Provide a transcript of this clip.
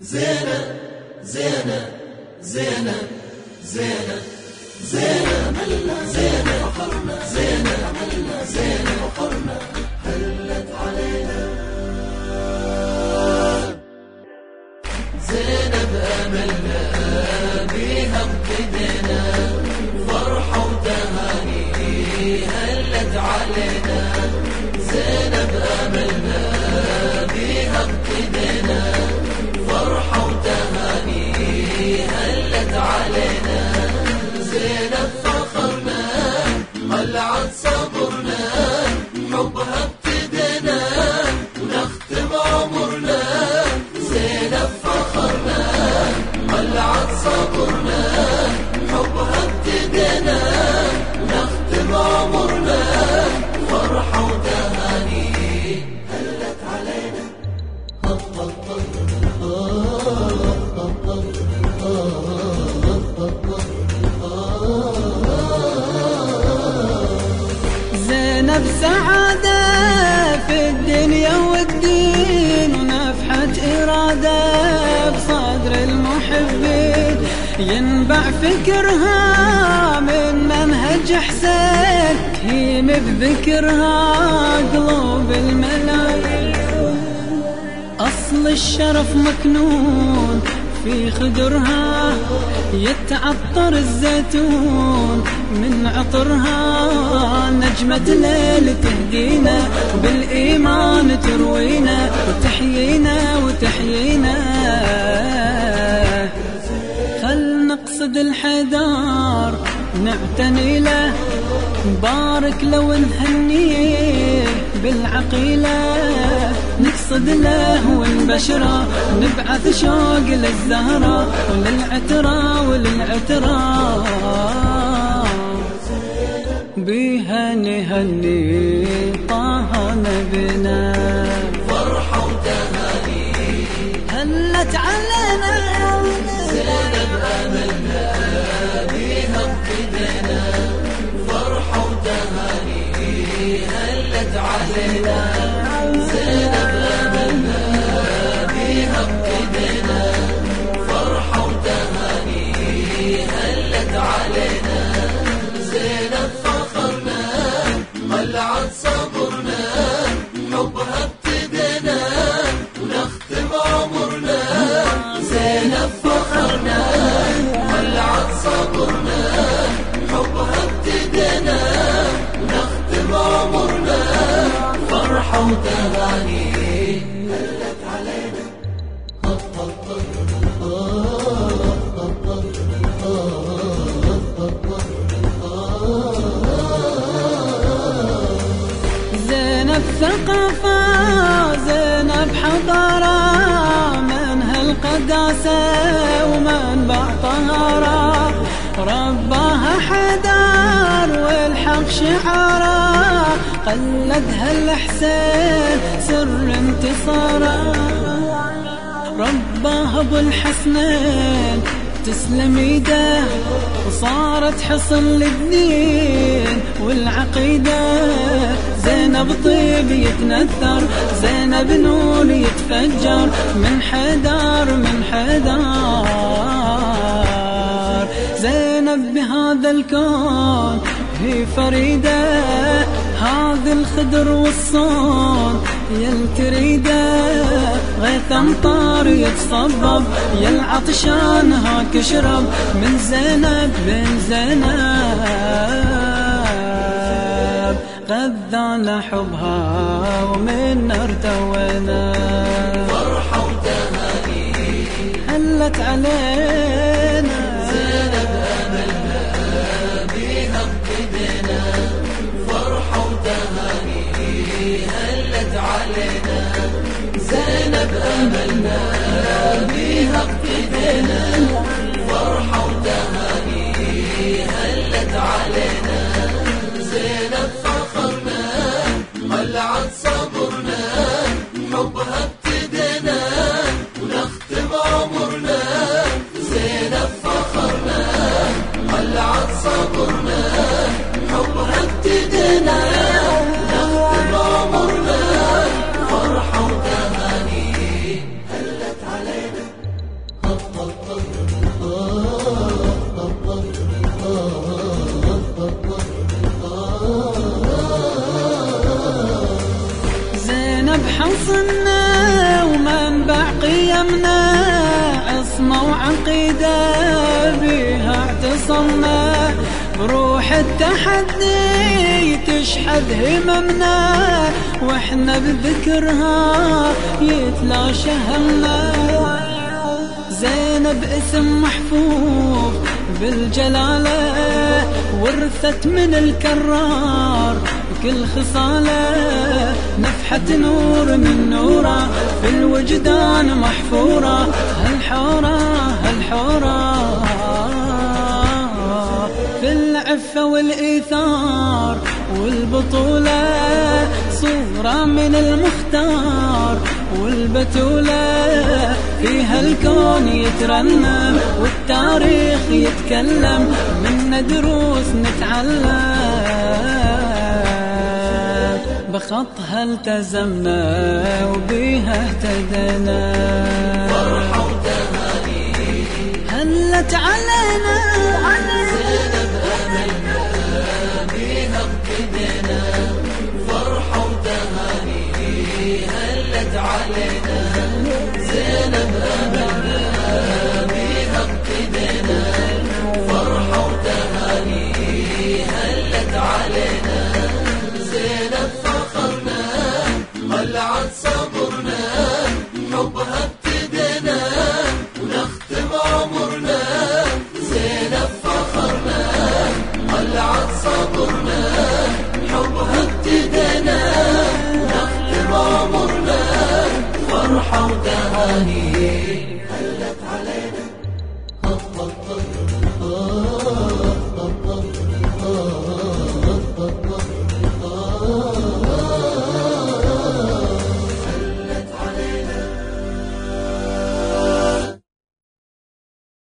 زينة زينة زينة زينة زينة زينة فخرنا زينة زينة زينب سعادة في الدنيا والدين ونفحة إرادة بصدر المحبين. ينبع فكرها من منهج حسين هيم بذكرها قلوب الملايين أصل الشرف مكنون في خدرها يتعطر الزيتون من عطرها. نجمة ليل تهدينا بالإيمان تروينا وتحيينا وتحيينا. خل نقصد الحدار نعتني له بارك لو نهنيه بالعقيلة. نقصد له والبشرة نبعث شوق للزهرة وللعترة وللعترة. بيها نهني طه نبينا. عمرنا زينب فخرنا قلعت صبرنا حبها ابتدينا ونختم عمرنا فرحة وتهاني هلت علينا. زينب ثقافة زينب حضارة. هالقداسة ومنبع طهارة رباها حدار والحق شعارة قلدها الحسين سر انتصاره رباه أبو الحسنين تسلم إيده وصارت حصن للدين والعقيدة. زينب طيب يتنثر زينب نور يتفجر من حدار من حدار. زينب بهذا الكون هي فريدة هذا الخدر والصون يل تريده. غيث أمطار يتصبب يا العطشان هاك اشرب من زينب بن زينب. غذانا حبها ومن ارتوينا فرحة وتهاني هلت علينا. زينب حصنا ومنبع قيمنا عصمة وعقيدة بها اعتصمنا. بروح التحدي تشحذ هممنا وإحنا بذكرها يتلاشى همنا. زينب اسم محفوظ بالجلالة ورثت من الكرار كل خصالة. نفحة نور من نورة في الوجدان محفورة. هالحورة هالحورة. في العفة والإيثار والبطولة صورة من المختار والبتولة فيها الكون يترنم والتاريخ يتكلم منا دروس نتعلم. بخطها التزمنا وبيها اهتدينا. فرحة وتهاني هلت علينا. وتهاني